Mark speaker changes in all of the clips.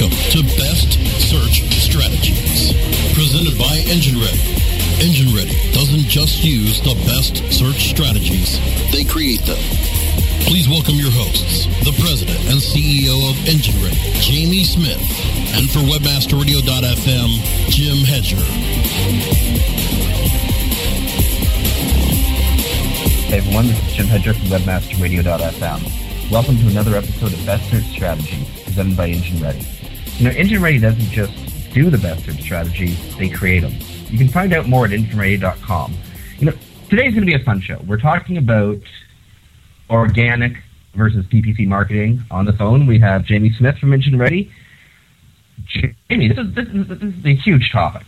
Speaker 1: Welcome to Best Search Strategies, presented by Engine Ready. Engine Ready doesn't just use the best search strategies, they create them. Please welcome your hosts, the president and CEO of Engine Ready, Jamie Smith, and for WebmasterRadio.fm, Jim Hedger.
Speaker 2: Hey everyone, this is Jim Hedger from WebmasterRadio.fm. Welcome to another episode of Best Search Strategies, presented by Engine Ready. You know, Engine Ready doesn't just do the best search strategies, they create them. You can find out more at engineready.com. You know, today's going to be a fun show. We're talking about organic versus PPC marketing. On the phone, we have Jamie Smith from Engine Ready. Jamie, this is, this is, this is a huge topic.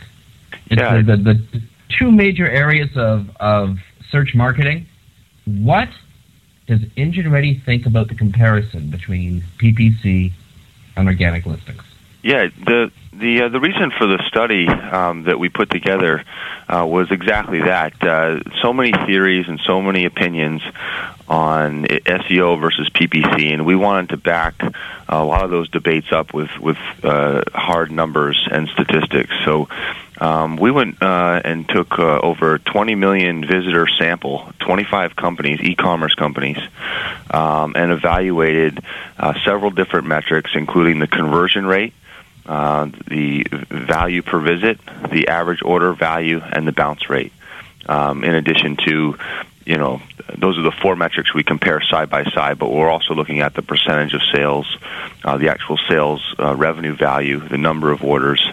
Speaker 2: It's
Speaker 3: Yeah.
Speaker 2: the, the, the two major areas of, of search marketing. What does Engine Ready think about the comparison between PPC and organic listings?
Speaker 3: Yeah, the the uh, the reason for the study um, that we put together uh, was exactly that. Uh, so many theories and so many opinions on SEO versus PPC, and we wanted to back a lot of those debates up with with uh, hard numbers and statistics. So. Um, we went uh, and took uh, over 20 million visitor sample, 25 companies, e-commerce companies, um, and evaluated uh, several different metrics, including the conversion rate, uh, the value per visit, the average order value, and the bounce rate. Um, in addition to, you know, those are the four metrics we compare side by side. But we're also looking at the percentage of sales, uh, the actual sales uh, revenue value, the number of orders,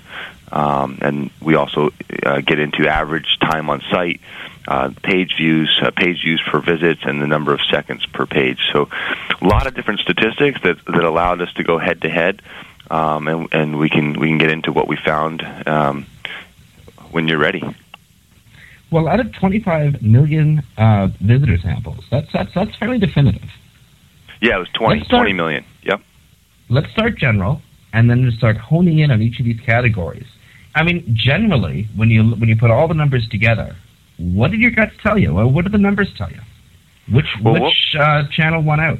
Speaker 3: um, and we also uh, get into average time on site. Uh, page views, uh, page views per visits, and the number of seconds per page. So, a lot of different statistics that that allowed us to go head to head, um, and and we can we can get into what we found um, when you're ready.
Speaker 2: Well, out of 25 million uh, visitor samples, that's, that's, that's fairly definitive.
Speaker 3: Yeah, it was 20,
Speaker 2: start-
Speaker 3: 20 million. Yep.
Speaker 2: Let's start general and then just start honing in on each of these categories. I mean, generally, when you, when you put all the numbers together, what did your guts tell you? Well, what did the numbers tell you? Which,
Speaker 3: Well,
Speaker 2: which uh, channel won out?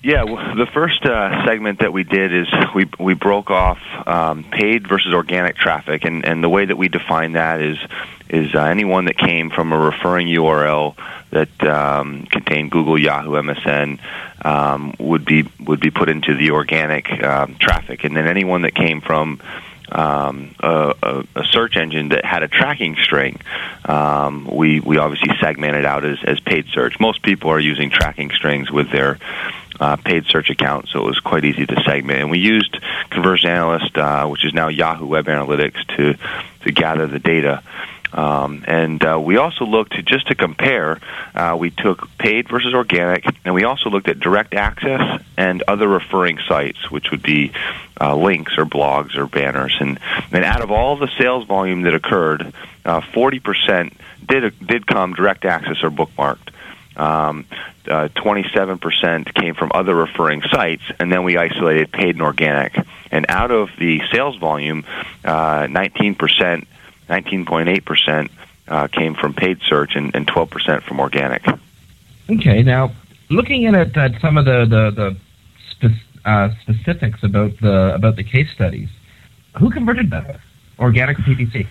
Speaker 3: Yeah, well, the first uh, segment that we did is we we broke off um, paid versus organic traffic, and, and the way that we define that is is uh, anyone that came from a referring URL that um, contained Google, Yahoo, MSN um, would be would be put into the organic um, traffic, and then anyone that came from um, a, a, search engine that had a tracking string, um, we we obviously segmented out as, as paid search. Most people are using tracking strings with their uh, paid search account, so it was quite easy to segment. And we used Conversion Analyst, uh, which is now Yahoo Web Analytics, to to gather the data. Um, and uh, we also looked to just to compare. Uh, we took paid versus organic, and we also looked at direct access and other referring sites, which would be uh, links or blogs or banners. And, and out of all the sales volume that occurred, uh, forty percent did did come direct access or bookmarked. Um, uh, 27% came from other referring sites, and then we isolated paid and organic. And out of the sales volume, uh, 19%, 19.8% uh, came from paid search and, and 12% from organic.
Speaker 2: Okay, now looking at at some of the the, the spe- uh, specifics about the about the case studies, who converted better, organic or PPC?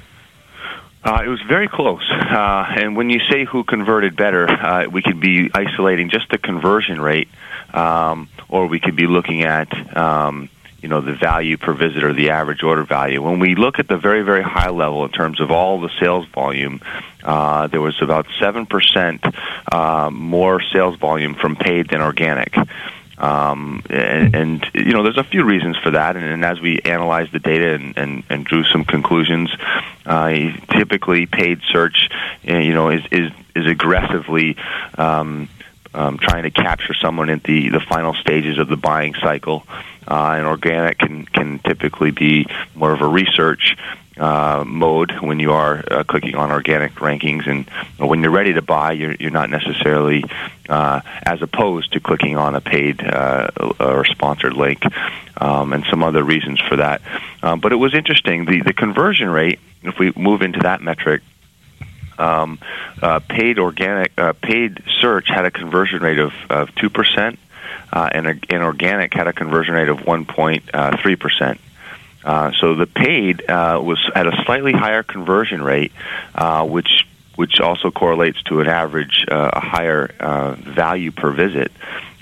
Speaker 3: Uh, it was very close. Uh, and when you say who converted better, uh, we could be isolating just the conversion rate, um, or we could be looking at, um, you know, the value per visitor, the average order value. When we look at the very, very high level in terms of all the sales volume, uh, there was about 7% uh, more sales volume from paid than organic. Um, and, and you know, there's a few reasons for that. And, and as we analyzed the data and, and, and drew some conclusions, uh, typically paid search, uh, you know, is is is aggressively um, um, trying to capture someone at the the final stages of the buying cycle. Uh, and organic can can typically be more of a research uh, mode when you are uh, clicking on organic rankings, and when you're ready to buy, you're you're not necessarily uh, as opposed to clicking on a paid uh, or sponsored link, um, and some other reasons for that. Um, but it was interesting the the conversion rate. If we move into that metric, um, uh, paid organic uh, paid search had a conversion rate of of two percent, uh, and, and organic had a conversion rate of one point three percent. Uh, so the paid uh, was at a slightly higher conversion rate, uh, which which also correlates to an average uh, a higher uh, value per visit.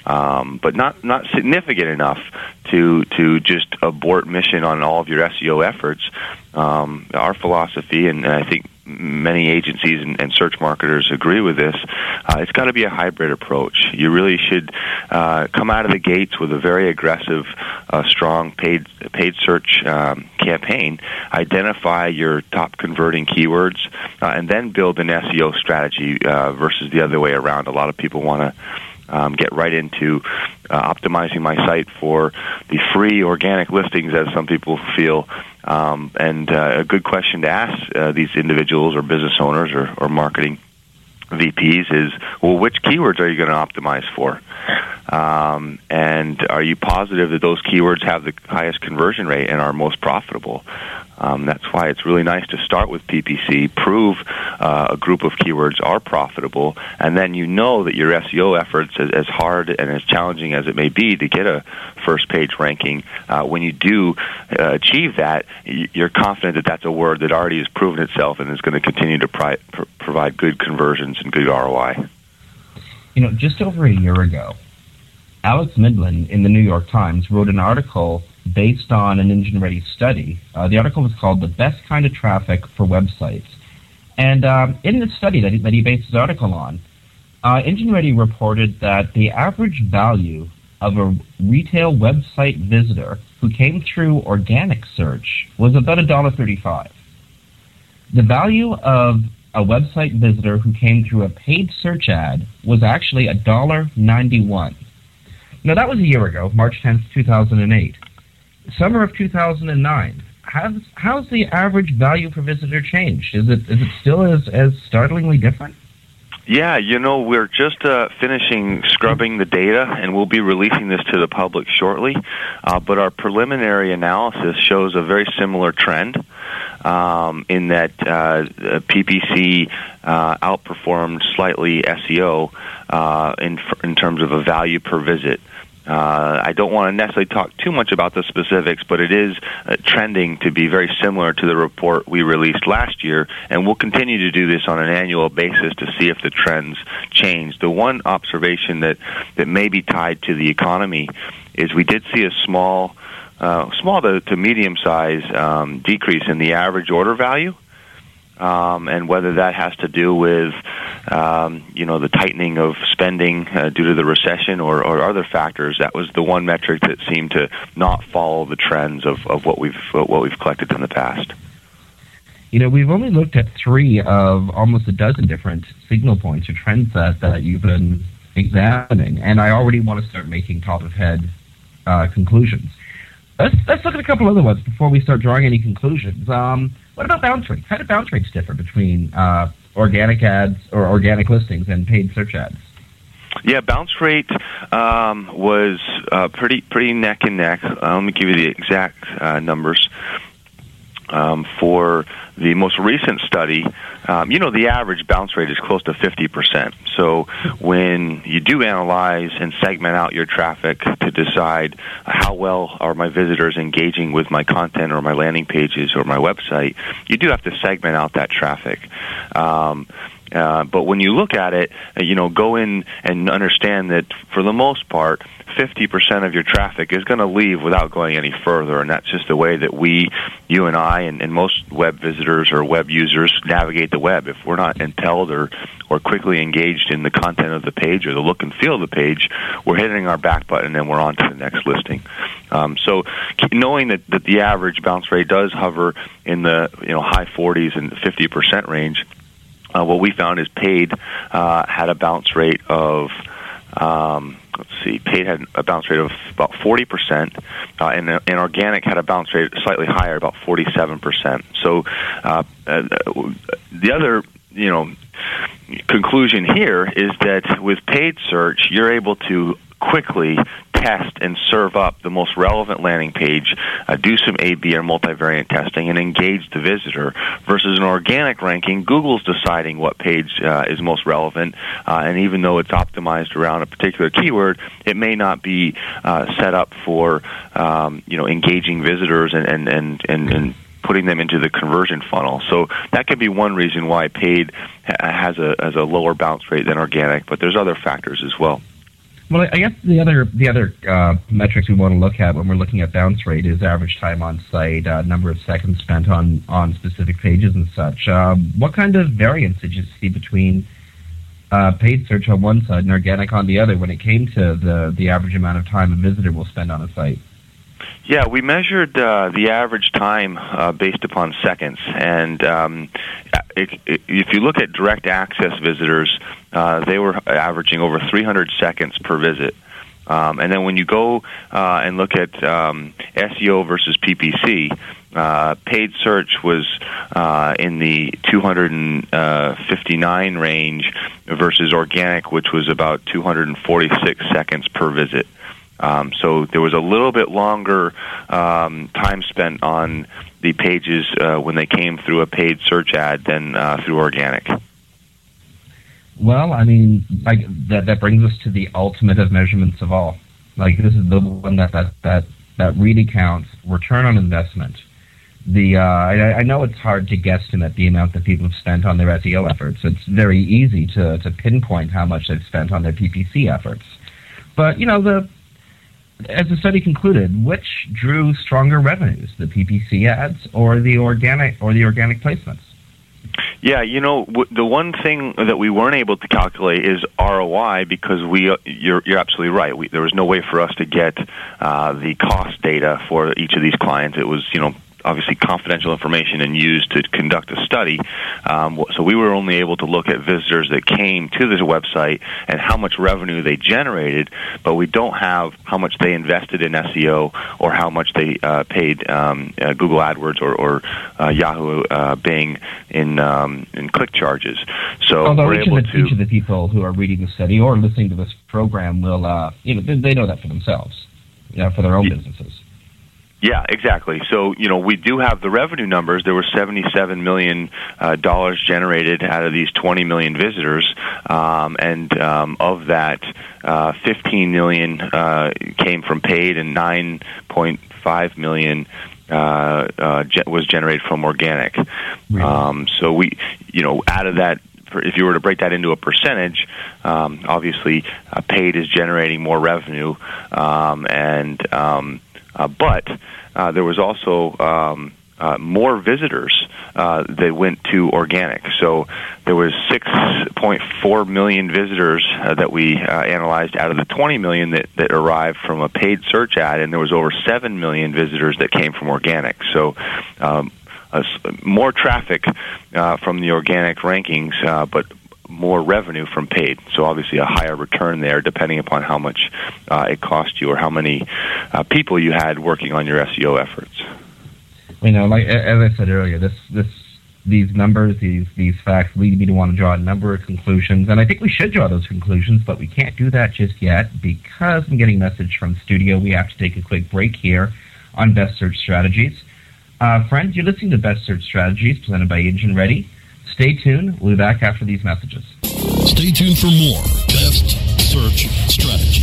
Speaker 3: Um, but not not significant enough to to just abort mission on all of your SEO efforts. Um, our philosophy, and I think many agencies and, and search marketers agree with this. Uh, it's got to be a hybrid approach. You really should uh, come out of the gates with a very aggressive, uh, strong paid paid search um, campaign. Identify your top converting keywords, uh, and then build an SEO strategy uh, versus the other way around. A lot of people want to um, get right into uh, optimizing my site for the free organic listings, as some people feel. Um, and uh, a good question to ask uh, these individuals or business owners or, or marketing VPs is, well, which keywords are you going to optimize for? Um, and are you positive that those keywords have the highest conversion rate and are most profitable? Um, that's why it's really nice to start with PPC, prove uh, a group of keywords are profitable, and then you know that your SEO efforts, as, as hard and as challenging as it may be to get a first page ranking, uh, when you do uh, achieve that, you're confident that that's a word that already has proven itself and is going to continue to pri- pr- provide good conversions and good ROI.
Speaker 2: You know, just over a year ago, Alex Mindlin in the New York Times wrote an article based on an Engine Ready study. Uh, the article was called The Best Kind of Traffic for Websites. And um, in the study that he, that he based his article on, uh, Engine Ready reported that the average value of a retail website visitor who came through organic search was about $1.35. The value of a website visitor who came through a paid search ad was actually $1.91. Now, that was a year ago, March 10th, 2008 summer of 2009, how's, how's the average value per visitor changed? Is it is it still as, as startlingly different?
Speaker 3: Yeah, you know, we're just uh, finishing scrubbing the data, and we'll be releasing this to the public shortly. Uh, but our preliminary analysis shows a very similar trend um, in that uh, PPC uh, outperformed slightly SEO uh, in, in terms of a value per visit. Uh, I don't want to necessarily talk too much about the specifics, but it is uh, trending to be very similar to the report we released last year, and we'll continue to do this on an annual basis to see if the trends change. The one observation that, that may be tied to the economy is we did see a small, uh, small to, to medium size um, decrease in the average order value um, and whether that has to do with um, you know the tightening of spending uh, due to the recession or, or other factors. That was the one metric that seemed to not follow the trends of, of what we've what we've collected in the past.
Speaker 2: You know, we've only looked at three of almost a dozen different signal points or trends that, that you've been examining, and I already want to start making top of head uh, conclusions. Let's, let's look at a couple other ones before we start drawing any conclusions. Um, what about bounce rates? How do bounce rates differ between uh, organic ads or organic listings and paid search ads?
Speaker 3: Yeah, bounce rate um, was uh, pretty pretty neck and neck. Uh, let me give you the exact uh, numbers um, for the most recent study, um, you know, the average bounce rate is close to 50%. So when you do analyze and segment out your traffic to decide how well are my visitors engaging with my content or my landing pages or my website, you do have to segment out that traffic. Um, uh, but when you look at it, uh, you know, go in and understand that for the most part, 50% of your traffic is going to leave without going any further. And that's just the way that we, you and I, and, and most web visitors or web users navigate the web. If we're not intelligent or, or quickly engaged in the content of the page or the look and feel of the page, we're hitting our back button and we're on to the next listing. Um, so knowing that, that the average bounce rate does hover in the you know high 40s and 50% range, uh, what we found is paid uh, had a bounce rate of um, let's see, paid had a bounce rate of about 40%, uh, and, and organic had a bounce rate slightly higher, about 47%. So uh, uh, the other, you know, conclusion here is that with paid search, you're able to quickly test and serve up the most relevant landing page, uh, do some A/B or multivariate testing, and engage the visitor. Versus an organic ranking, Google's deciding what page uh, is most relevant, uh, and even though it's optimized around a particular keyword, it may not be uh, set up for um, you know engaging visitors and and and and, and putting them into the conversion funnel. So that could be one reason why paid has a has a lower bounce rate than organic, but there's other factors as well.
Speaker 2: Well, I guess the other the other uh, metrics we want to look at when we're looking at bounce rate is average time on site, uh, number of seconds spent on on specific pages and such. Uh, what kind of variance did you see between uh, paid search on one side and organic on the other when it came to the the average amount of time a visitor will spend on a site?
Speaker 3: Yeah, we measured uh, the average time uh, based upon seconds, and um, it, it, if you look at direct access visitors, uh, they were averaging over 300 seconds per visit. Um, and then when you go uh, and look at um, SEO versus PPC, uh, paid search was uh, in the 259 range versus organic, which was about 246 seconds per visit. Um, so there was a little bit longer um, time spent on the pages uh, when they came through a paid search ad than uh, through organic.
Speaker 2: Well, I mean, like that that brings us to the ultimate of measurements of all. Like this is the one that that that that really counts return on investment. The uh, I, I know it's hard to guesstimate the amount that people have spent on their SEO efforts. It's very easy to to pinpoint how much they've spent on their PPC efforts. But you know the as the study concluded, which drew stronger revenues, the PPC ads or the organic or the organic placements?
Speaker 3: Yeah, you know, w- the one thing that we weren't able to calculate is ROI because we uh, you're you're absolutely right. We, there was no way for us to get uh, the cost data for each of these clients. It was, you know, obviously confidential information and used to conduct a study. Um, so we were only able to look at visitors that came to this website and how much revenue they generated, but we don't have how much they invested in SEO or how much they uh, paid um, uh, Google AdWords or, or uh, Yahoo uh, Bing in um, in click charges. So
Speaker 2: Although
Speaker 3: we're
Speaker 2: each
Speaker 3: able
Speaker 2: of, the,
Speaker 3: to
Speaker 2: each of the people who are reading the study or listening to this program will, uh, you know, they, they know that for themselves, you know, for their own
Speaker 3: Yeah.
Speaker 2: businesses.
Speaker 3: Yeah, exactly. So you know we do have the revenue numbers. There were seventy-seven million uh, dollars generated out of these twenty million visitors, um, and um, of that, uh, fifteen million uh, came from paid, and nine point five million uh, uh, ge- was generated from organic.
Speaker 2: Really?
Speaker 3: Um, so we, you know, out of that. If you were to break that into a percentage, um, obviously uh, paid is generating more revenue, um, and um, uh, but uh, there was also um, uh, more visitors uh, that went to organic. So there was 6.4 million visitors uh, that we uh, analyzed out of the 20 million that, that arrived from a paid search ad, and there was over 7 million visitors that came from organic. So um, more traffic uh, from the organic rankings, uh, but more revenue from paid. So obviously a higher return there, depending upon how much uh, it cost you or how many uh, people you had working on your SEO efforts.
Speaker 2: You know, like as I said earlier, this this these numbers, these these facts lead me to want to draw a number of conclusions, and I think we should draw those conclusions, but we can't do that just yet because I'm getting a message from studio. We have to take a quick break here on Best Search Strategies. Uh, friends, you're listening to Best Search Strategies presented by Engine Ready. Stay tuned. We'll be back after these messages.
Speaker 1: Stay tuned for more best search strategies.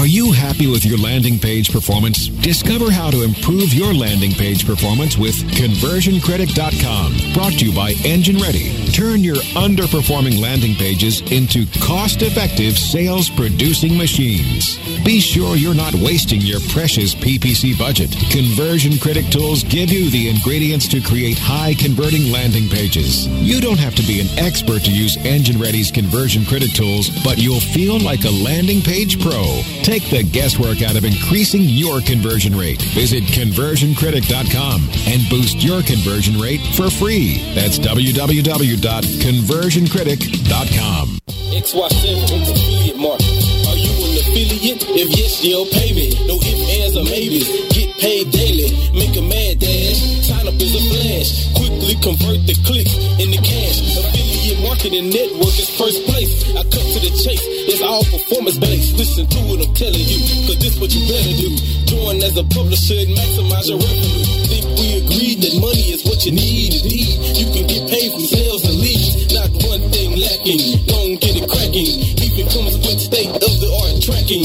Speaker 4: Are you happy with your landing page performance? Discover how to improve your landing page performance with conversioncritic.com. Brought to you by Engine Ready. Turn your underperforming landing pages into cost-effective sales producing machines. Be sure you're not wasting your precious PPC budget. Conversion Critic tools give you the ingredients to create high converting landing pages. You don't have to be an expert to use Engine Ready's Conversion Critic tools, but you'll feel like a landing page pro. Take the guesswork out of increasing your conversion rate. Visit conversioncritic.com and boost your conversion rate for free. That's www.conversioncritic.com.
Speaker 5: XY7 intermediate market. Are you an affiliate? If yes, you'll pay me. No ifs, ands, or maybes. Get paid daily. Make a mad dash. Sign up as a flash. Quickly convert the clicks into cash. Marketing network is first place. I cut to the chase. It's all performance based. Listen to what I'm telling you, cause this what you better do. Join as a publisher and maximize your revenue. Think we agreed that money is what you need. Indeed, you can get paid from sales and leads. Not one thing lacking. Don't get it cracking. Even comes with state of the art tracking.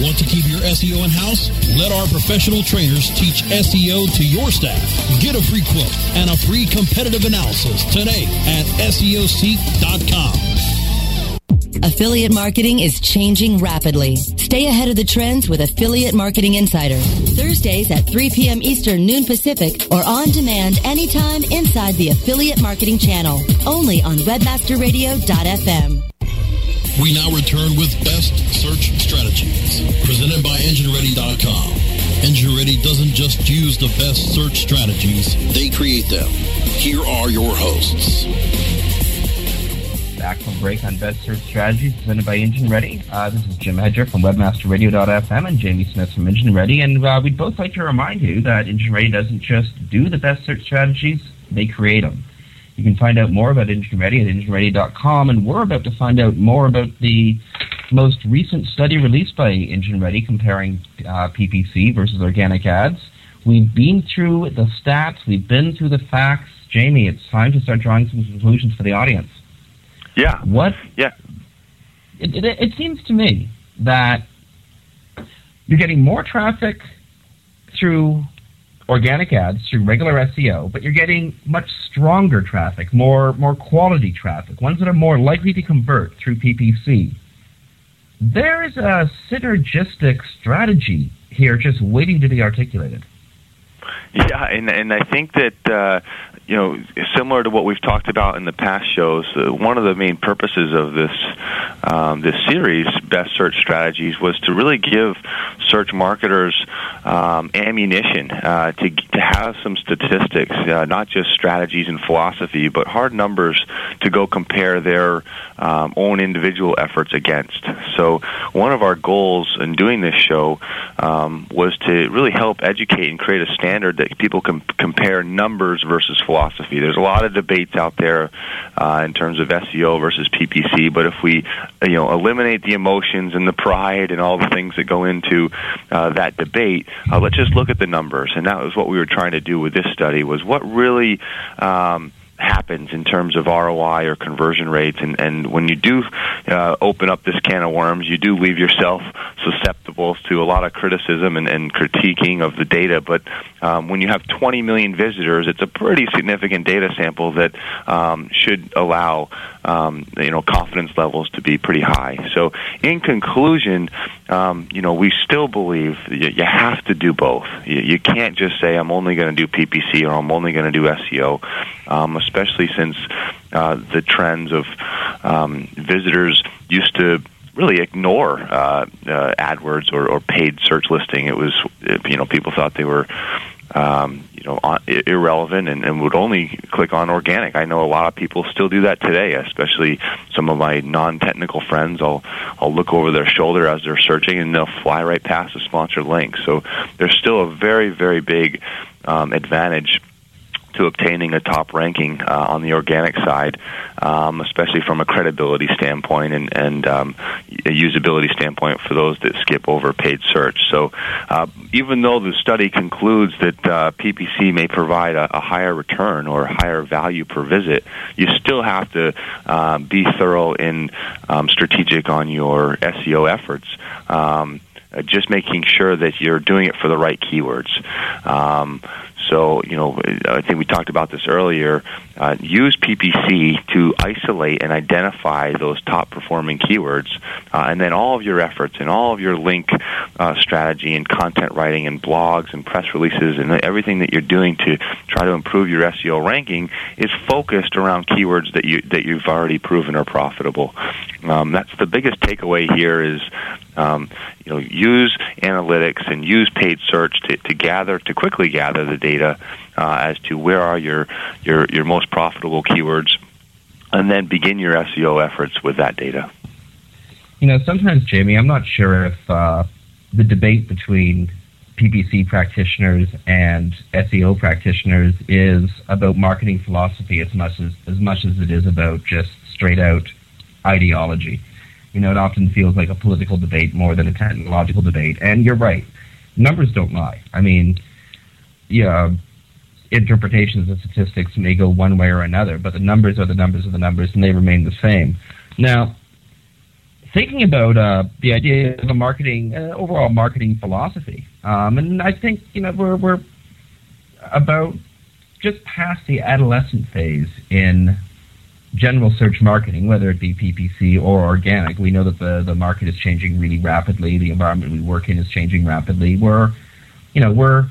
Speaker 1: Want to keep your SEO in-house? Let our professional trainers teach SEO to your staff. Get a free quote and a free competitive analysis today at SEOseek.com.
Speaker 6: Affiliate marketing is changing rapidly. Stay ahead of the trends with Affiliate Marketing Insider. Thursdays at 3 p.m. Eastern, noon Pacific, or on demand anytime inside the Affiliate Marketing channel. Only on WebmasterRadio.fm.
Speaker 1: We now return with Best Search Strategies, presented by EngineReady.com. EngineReady doesn't just use the best search strategies, they create them. Here are your hosts.
Speaker 2: Back from break on Best Search Strategies presented by Engine Ready. Uh, this is Jim Hedger from WebmasterRadio.fm and Jamie Smith from Engine Ready. And uh, we'd both like to remind you that Engine Ready doesn't just do the best search strategies, they create them. You can find out more about Engine Ready at engineready.com, and we're about to find out more about the most recent study released by Engine Ready comparing uh, PPC versus organic ads. We've been through the stats, we've been through the facts. Jamie, it's time to start drawing some conclusions for the audience.
Speaker 3: Yeah.
Speaker 2: What?
Speaker 3: Yeah.
Speaker 2: It, it, it seems to me that you're getting more traffic through organic ads, through regular SEO, but you're getting much stronger traffic, more more quality traffic, ones that are more likely to convert through PPC. There is a synergistic strategy here just waiting to be articulated.
Speaker 3: Yeah, and and I think that uh, you know, similar to what we've talked about in the past shows, uh, one of the main purposes of this um, this series, Best Search Strategies, was to really give search marketers um, ammunition uh, to to have some statistics, uh, not just strategies and philosophy, but hard numbers to go compare their um, own individual efforts against. So, one of our goals in doing this show um, was to really help educate and create a standard that people can compare numbers versus philosophy. There's a lot of debates out there uh, in terms of SEO versus PPC, but if we, you know, eliminate the emotions and the pride and all the things that go into uh, that debate, uh, let's just look at the numbers. And that was what we were trying to do with this study: was what really. Um, happens in terms of ROI or conversion rates. And, and when you do uh, open up this can of worms, you do leave yourself susceptible to a lot of criticism and, and critiquing of the data. But um, when you have 20 million visitors, it's a pretty significant data sample that um, should allow um, you know confidence levels to be pretty high. So in conclusion, um, you know we still believe you, you have to do both. You, you can't just say I'm only going to do PPC or I'm only going to do SEO, um, especially since uh, the trends of um, visitors used to really ignore uh, uh, AdWords or, or paid search listing. It was you know people thought they were um, you know irrelevant and, and would only click on organic. I know a lot of people still do that today, especially some of my non-technical friends. I'll I'll look over their shoulder as they're searching, and they'll fly right past the sponsored link. So there's still a very very big um, advantage to obtaining a top ranking uh, on the organic side, um, especially from a credibility standpoint and, and um, a usability standpoint for those that skip over paid search. So, uh, even though the study concludes that uh, PPC may provide a, a, higher return or higher value per visit, you still have to uh, be thorough and um, strategic on your SEO efforts. Um, just making sure that you're doing it for the right keywords. Um, so, you know, I think we talked about this earlier. Uh, use PPC to isolate and identify those top performing keywords, uh, and then all of your efforts and all of your link uh, strategy and content writing and blogs and press releases and everything that you're doing to try to improve your SEO ranking is focused around keywords that you that you've already proven are profitable. Um, that's the biggest takeaway here is um, you know use analytics and use paid search to, to gather to quickly gather the data uh, as to where are your your your most profitable keywords, and then begin your SEO efforts with that data.
Speaker 2: You know, sometimes Jamie, I'm not sure if uh, the debate between PPC practitioners and SEO practitioners is about marketing philosophy as much as as much as it is about just straight out ideology. You know, it often feels like a political debate more than a technological debate. And you're right, numbers don't lie. I mean, yeah, interpretations of statistics may go one way or another, but the numbers are the numbers of the numbers, and they remain the same. Now, thinking about uh, the idea of a marketing, uh, overall marketing philosophy, um, and I think you know we're we're about just past the adolescent phase in general search marketing, whether it be PPC or organic. We know that the the market is changing really rapidly. The environment we work in is changing rapidly. We're you know we're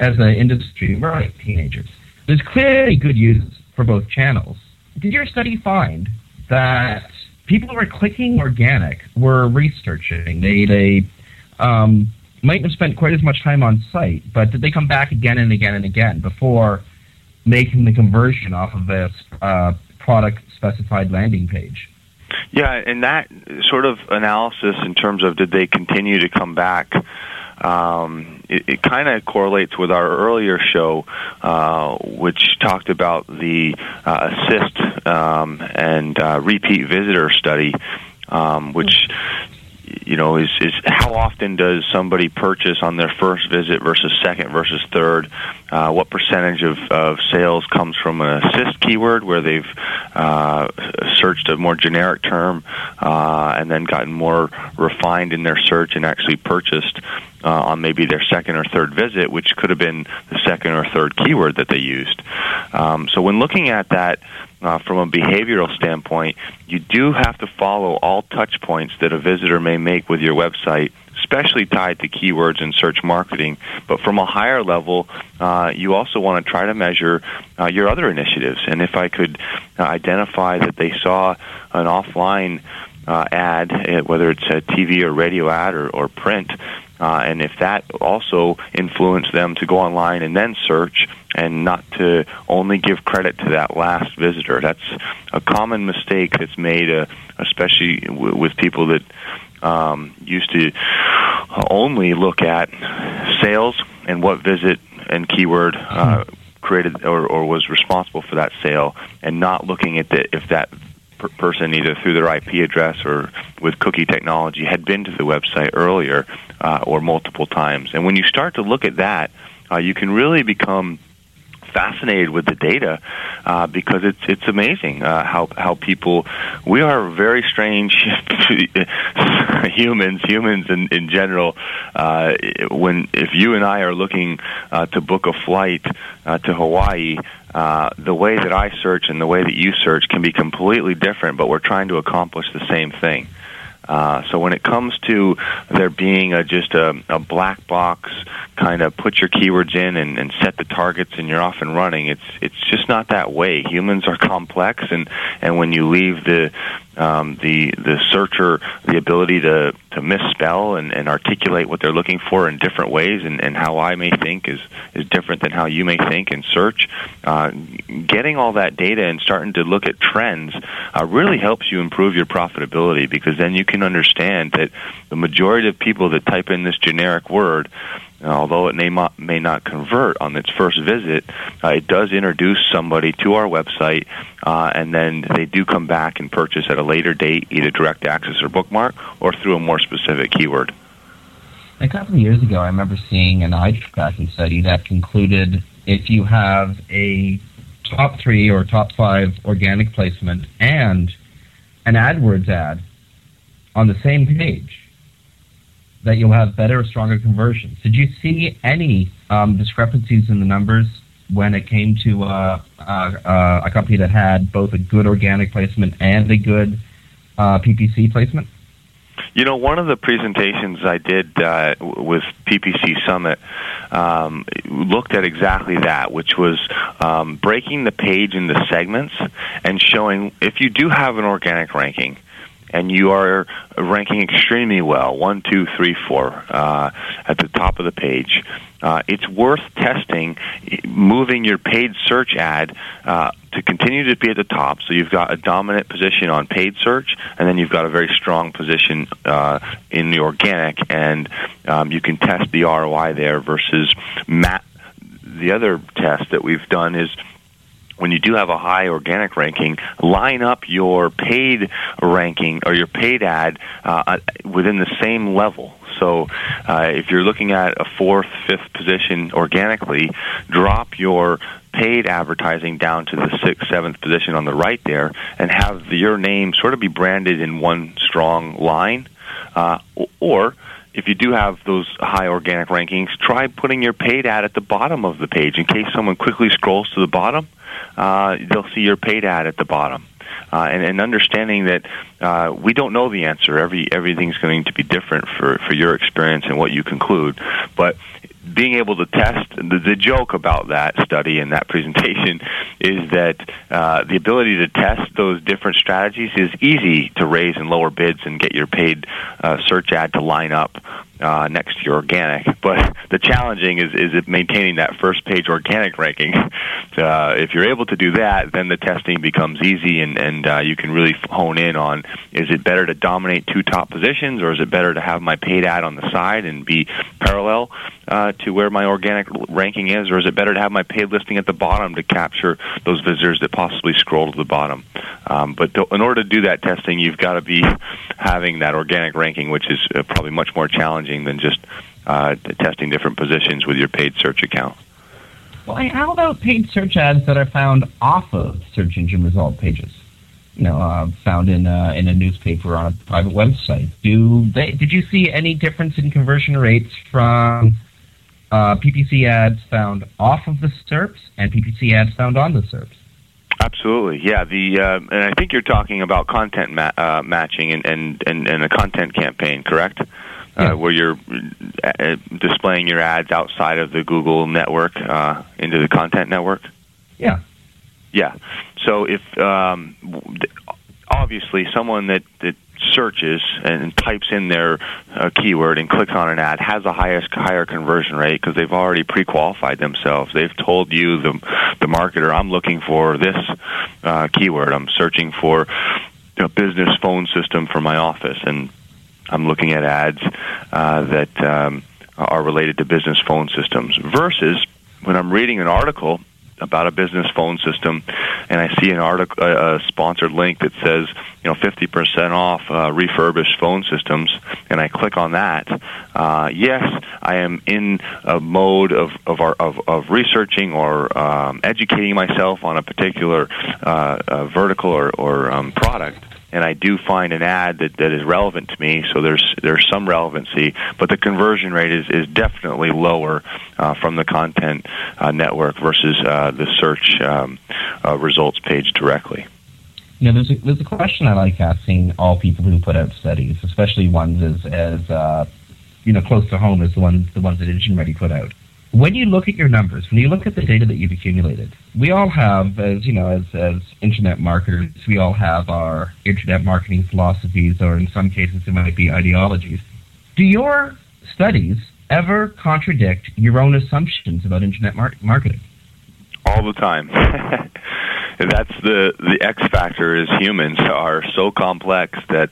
Speaker 2: as an industry, we're like teenagers. There's clearly good uses for both channels. Did your study find that people who were clicking organic were researching? They they um, might have spent quite as much time on site, but did they come back again and again and again before making the conversion off of this uh, product specified landing page?
Speaker 3: Yeah, and that sort of analysis in terms of did they continue to come back um, it, it kind of correlates with our earlier show, uh, which talked about the uh, assist um, and uh, repeat visitor study, um, which you know is is how often does somebody purchase on their first visit versus second versus third? Uh, what percentage of, of sales comes from an assist keyword where they've uh, searched a more generic term uh, and then gotten more refined in their search and actually purchased uh, on maybe their second or third visit, which could have been the second or third keyword that they used. Um, so when looking at that uh, from a behavioral standpoint, you do have to follow all touch points that a visitor may make with your website especially tied to keywords and search marketing. But from a higher level, uh, you also want to try to measure uh, your other initiatives. And if I could uh, identify that they saw an offline uh, ad, uh, whether it's a TV or radio ad or, or print, uh, and if that also influenced them to go online and then search and not to only give credit to that last visitor, that's a common mistake that's made, uh, especially w- with people that um, used to only look at sales and what visit and keyword uh, created or, or was responsible for that sale, and not looking at the, if that per- person either through their IP address or with cookie technology had been to the website earlier uh, or multiple times. And when you start to look at that, uh, you can really become fascinated with the data uh, because it's it's amazing uh, how how people we are very strange humans humans in in general uh, when if you and I are looking uh, to book a flight uh, to Hawaii uh, the way that I search and the way that you search can be completely different but we're trying to accomplish the same thing uh, so when it comes to there being a, just a, a black box kind of put your keywords in and, and set the targets and you're off and running, it's it's just not that way. Humans are complex, and and when you leave the um, the the searcher the ability to to misspell and, and articulate what they're looking for in different ways, and, and how I may think is is different than how you may think and search. Uh, getting all that data and starting to look at trends uh, really helps you improve your profitability because then you can understand that the majority of people that type in this generic word although it may not, may not convert on its first visit, uh, it does introduce somebody to our website, uh, and then they do come back and purchase at a later date, either direct access or bookmark, or through a more specific keyword.
Speaker 2: A couple of years ago, I remember seeing an eye tracking study that concluded if you have a top three or top five organic placement and an AdWords ad on the same page, that you'll have better stronger conversions. Did you see any um, discrepancies in the numbers when it came to uh, uh, uh, a company that had both a good organic placement and a good uh, PPC placement?
Speaker 3: You know, one of the presentations I did uh, with PPC Summit um, looked at exactly that, which was um, breaking the page into segments and showing if you do have an organic ranking and you are ranking extremely well, one, two, three, four, uh, at the top of the page, uh, it's worth testing moving your paid search ad uh, to continue to be at the top. So you've got a dominant position on paid search, and then you've got a very strong position uh, in the organic, and um, you can test the ROI there versus mat. The other test that we've done is when you do have a high organic ranking, line up your paid ranking or your paid ad uh, within the same level. So uh, if you're looking at a fourth, fifth position organically, drop your paid advertising down to the sixth, seventh position on the right there, and have your name sort of be branded in one strong line. Uh, or if you do have those high organic rankings, try putting your paid ad at the bottom of the page in case someone quickly scrolls to the bottom. Uh, they'll see your paid ad at the bottom uh, and, and understanding that uh, we don't know the answer. Every everything's going to be different for for your experience and what you conclude. But being able to test the, the joke about that study and that presentation is that uh, the ability to test those different strategies is easy to raise and lower bids and get your paid uh, search ad to line up uh, next to your organic. But the challenging is is maintaining that first page organic ranking. Uh, if you're able to do that, then the testing becomes easy, and and uh, you can really hone in on is it better to dominate two top positions, or is it better to have my paid ad on the side and be parallel uh, to where my organic ranking is, or is it better to have my paid listing at the bottom to capture those visitors that possibly scroll to the bottom? Um, but to, in order to do that testing, you've got to be having that organic ranking, which is uh, probably much more challenging than just uh, testing different positions with your paid search account.
Speaker 2: Well, how about paid search ads that are found off of search engine result pages? You know, uh, found in uh, in a newspaper on a private website. Do they? Did you see any difference in conversion rates from uh, PPC ads found off of the SERPs and PPC ads found on the SERPs?
Speaker 3: Absolutely, yeah. The uh, and I think you're talking about content ma- uh, matching and, and, and, and a content campaign, correct? Uh, where you're uh, displaying your ads outside of the Google network uh, into the content network.
Speaker 2: Yeah.
Speaker 3: Yeah. So if um, obviously someone that that searches and types in their uh, keyword and clicks on an ad has a highest higher conversion rate because they've already pre-qualified themselves. They've told you the the marketer, I'm looking for this uh, keyword. I'm searching for a business phone system for my office, and I'm looking at ads uh, that um, are related to business phone systems. Versus when I'm reading an article about a business phone system, and I see an article, a sponsored link that says, you know, 50% off uh, refurbished phone systems, and I click on that. Uh, yes, I am in a mode of of, our, of, of researching or um, educating myself on a particular uh, uh vertical or, or um, product and I do find an ad that, that is relevant to me, so there's there's some relevancy, but the conversion rate is, is definitely lower uh, from the content uh, network versus uh, the search um, uh, results page directly.
Speaker 2: You know, there's a, there's a question I like asking all people who put out studies, especially ones as as uh, you know close to home as the ones the ones that EngineReady put out when you look at your numbers, when you look at the data that you've accumulated, we all have, as you know, as, as internet marketers, we all have our internet marketing philosophies, or in some cases, it might be ideologies. Do your studies ever contradict your own assumptions about internet mar- marketing?
Speaker 3: All the time. That's the the X factor. Is humans are so complex that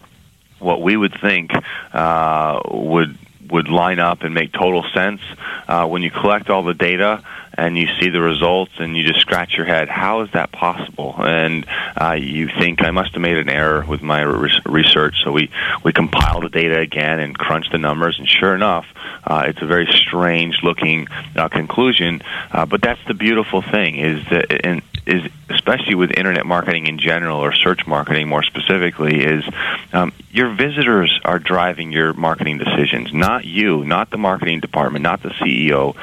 Speaker 3: what we would think uh, would would line up and make total sense uh, when you collect all the data and you see the results and you just scratch your head how is that possible? And uh, you think i must have made an error with my re- research. So we we compile the data again and crunch the numbers and sure enough uh, it's a very strange looking uh, conclusion. Uh, but that's the beautiful thing is that is especially with internet marketing in general or search marketing more specifically is um, your visitors are driving your marketing decisions, not you, not the marketing department, not the CEO.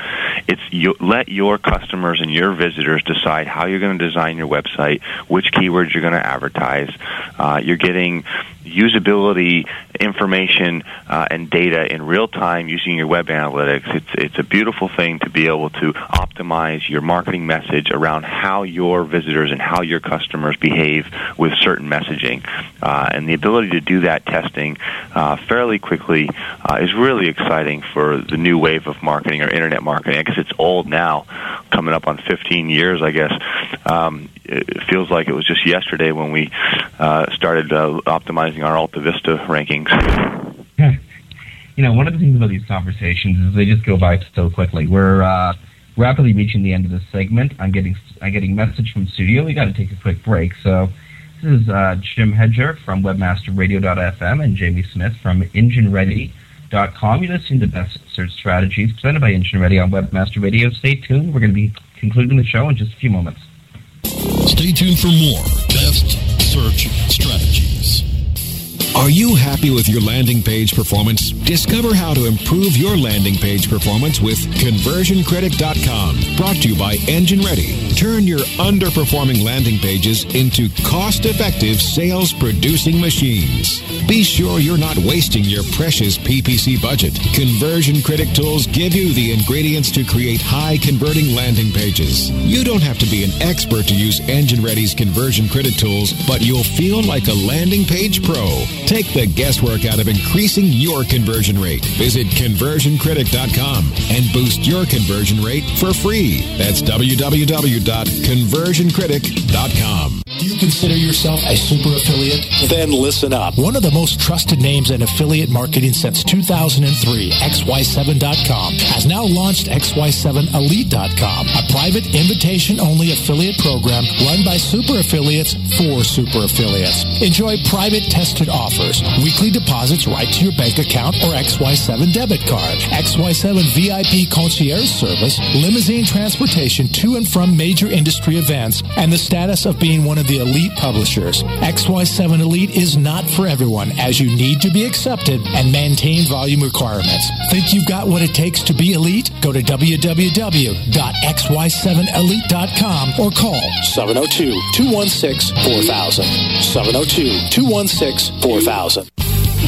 Speaker 3: It's you, let your customers and your visitors decide how you're going to design your website, which keywords you're going to advertise. Uh, you're getting usability information uh, and data in real time using your web analytics. It's it's a beautiful thing to be able to optimize your marketing message around how your visitors and how your customers behave with certain messaging, uh, and the ability to do that testing uh, fairly quickly uh, is really exciting for the new wave of marketing or internet marketing. I guess it's old now, coming up on 15 years, I guess. Um, it feels like it was just yesterday when we uh, started uh, optimizing our Alta Vista rankings.
Speaker 2: You know, one of the things about these conversations is they just go by so quickly. We're uh, rapidly reaching the end of this segment. I'm getting I'm getting message from studio. We got to take a quick break. So this is uh, Jim Hedger from WebmasterRadio.fm and Jamie Smith from EngineReady.com. You're listening to Best Search Strategies presented by Engine Ready on Webmaster Radio. Stay tuned. We're going to be concluding the show in just a few moments.
Speaker 1: Stay tuned for more Best Search Strategies.
Speaker 4: Are you happy with your landing page performance? Discover how to improve your landing page performance with conversioncritic.com. Brought to you by Engine Ready. Turn your underperforming landing pages into cost effective sales producing machines. Be sure you're not wasting your precious PPC budget. Conversion Critic tools give you the ingredients to create high converting landing pages. You don't have to be an expert to use Engine Ready's Conversion Critic tools, but you'll feel like a landing page pro. Take the guesswork out of increasing your conversion rate. Visit conversioncritic.com and boost your conversion rate for free. That's www.conversioncritic.com.
Speaker 7: Do you consider yourself a super affiliate? Then listen up. One of the most trusted names in affiliate marketing since 2003, XY7.com, has now launched XY7Elite.com, a private invitation-only affiliate program run by super affiliates for super affiliates. Enjoy private tested offers, weekly deposits right to your bank account or XY7 debit card, XY7 VIP concierge service, limousine transportation to and from major industry events, and the status of being one of the elite publishers. XY7 Elite is not for everyone as you need to be accepted and maintain volume requirements. Think you've got what it takes to be elite? Go to www.xy7elite.com or call 702-216-4000. 702-216-4000.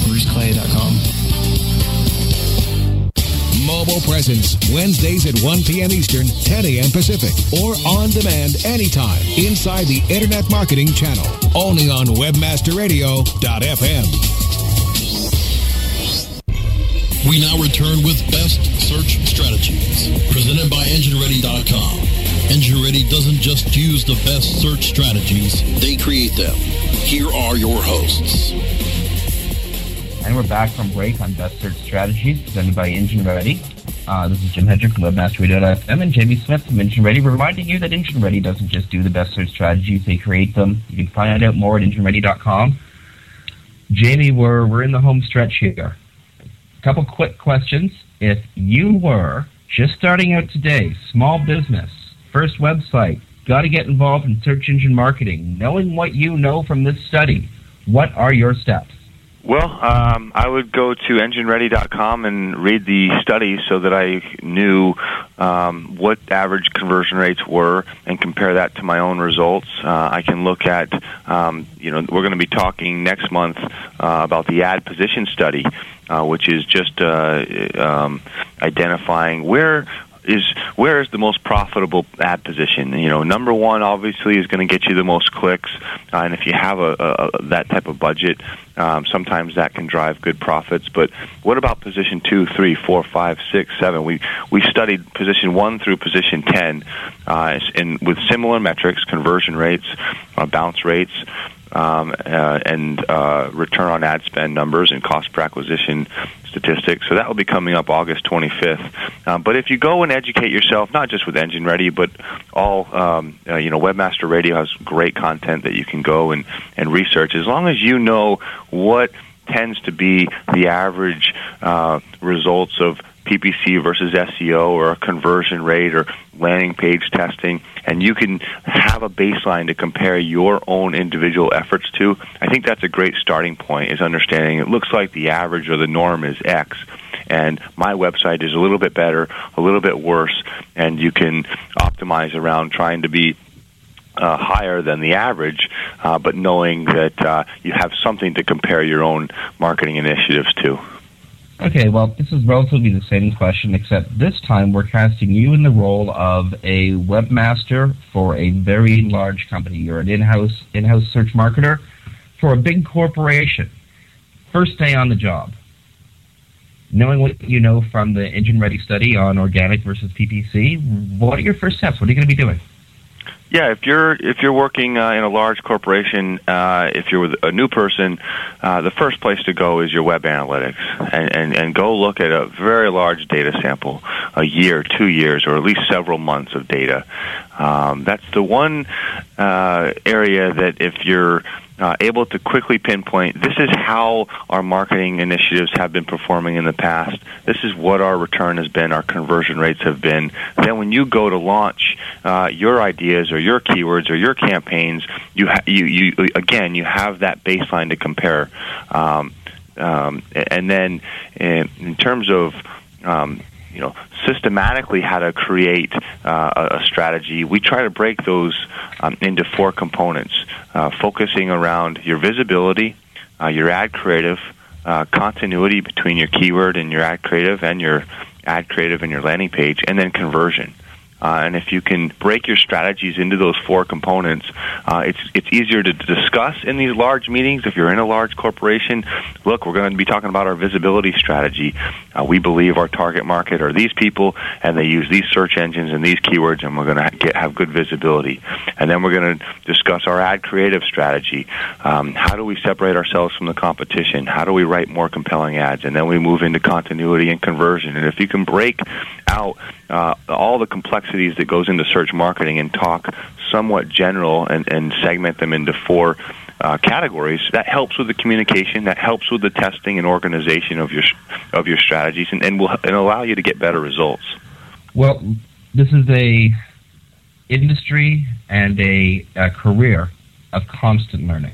Speaker 8: at bruceclay.com.
Speaker 4: Mobile Presence, Wednesdays at 1 p.m. Eastern, 10 a.m. Pacific, or on demand anytime inside the Internet Marketing Channel. Only on WebmasterRadio.fm.
Speaker 1: We now return with Best Search Strategies, presented by EngineReady.com. Engine Ready doesn't just use the best search strategies, they create them. Here are your hosts.
Speaker 2: And we're back from break on Best Search Strategies presented by Engine Ready. Uh, this is Jim Hedger from WebmasterRadio.fm and Jamie Smith from Engine Ready, reminding you that Engine Ready doesn't just do the best search strategies, they create them. You can find out more at EngineReady.com. Jamie, we're, we're in the home stretch here. A couple quick questions. If you were just starting out today, small business, first website, got to get involved in search engine marketing, knowing what you know from this study, what are your steps?
Speaker 3: Well, um, I would go to EngineReady.com and read the study so that I knew um, what average conversion rates were and compare that to my own results. Uh, I can look at, um, you know, we're going to be talking next month uh, about the ad position study, uh, which is just uh, um, identifying where is where is the most profitable ad position? You know, number one obviously is going to get you the most clicks, uh, and if you have a, a, that type of budget, um, sometimes that can drive good profits. But what about position two, three, four, five, six, seven? We we studied position one through position ten, uh, in with similar metrics, conversion rates, uh, bounce rates. Um, uh, and uh, return on ad spend numbers and cost per acquisition statistics. So that will be coming up August 25th. Um, but if you go and educate yourself, not just with Engine Ready, but all, um, uh, you know, Webmaster Radio has great content that you can go and, and research. As long as you know what tends to be the average uh, results of PPC versus SEO or a conversion rate or landing page testing, and you can have a baseline to compare your own individual efforts to. I think that's a great starting point is understanding it looks like the average or the norm is X and my website is a little bit better, a little bit worse, and you can optimize around trying to be uh, higher than the average, uh, but knowing that uh, you have something to compare your own marketing initiatives to.
Speaker 2: Okay, well, this is relatively the same question, except this time we're casting you in the role of a webmaster for a very large company. You're an in-house in-house search marketer for a big corporation. First day on the job. Knowing what you know from the Engine Ready study on organic versus PPC, what are your first steps? What are you going to be doing?
Speaker 3: Yeah, if you're if you're working uh, in a large corporation, uh, if you're a new person, uh, the first place to go is your web analytics, and, and and go look at a very large data sample, a year, two years, or at least several months of data. Um, that's the one uh, area that if you're uh, able to quickly pinpoint this is how our marketing initiatives have been performing in the past. This is what our return has been, our conversion rates have been. Then when you go to launch uh, your ideas or your keywords or your campaigns, you, ha- you, you again you have that baseline to compare. Um, um, and then in, in terms of um, you know systematically how to create uh, a, strategy. We try to break those um, into four components, uh, focusing around your visibility, uh, your ad creative, uh, continuity between your keyword and your ad creative, and your ad creative and your landing page, and then conversion. Uh, and if you can break your strategies into those four components, uh, it's it's easier to discuss in these large meetings. If you're in a large corporation, look, we're going to be talking about our visibility strategy. Uh, we believe our target market are these people, and they use these search engines and these keywords, and we're going to get have good visibility. And then we're going to discuss our ad creative strategy. Um, how do we separate ourselves from the competition? How do we write more compelling ads? And then we move into continuity and conversion. And if you can break out uh, all the complexities that goes into search marketing and talk somewhat general and, and segment them into four uh, categories. That helps with the communication. That helps with the testing and organization of your of your strategies, and, and will and allow you to get better results.
Speaker 2: Well, this is a industry and a, a career of constant learning.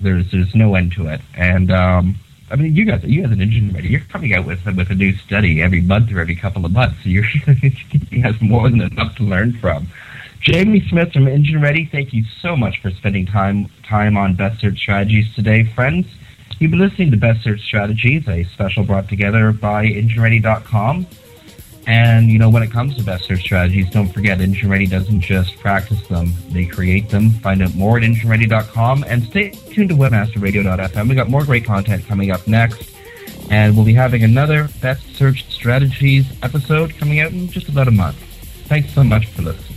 Speaker 2: There's there's no end to it, and um, I mean, you guys, you guys an engine ready. You're coming out with with a new study every month or every couple of months. So you're he has more than enough to learn from. Jamie Smith from Engine Ready, thank you so much for spending time time on Best Search Strategies today, friends. You've been listening to Best Search Strategies, a special brought together by EngineReady.com. And, you know, when it comes to best search strategies, don't forget Engine Ready doesn't just practice them, they create them. Find out more at engineready.com and stay tuned to webmasterradio.fm. We got more great content coming up next. And we'll be having another Best Search Strategies episode coming out in just about a month. Thanks so much for listening.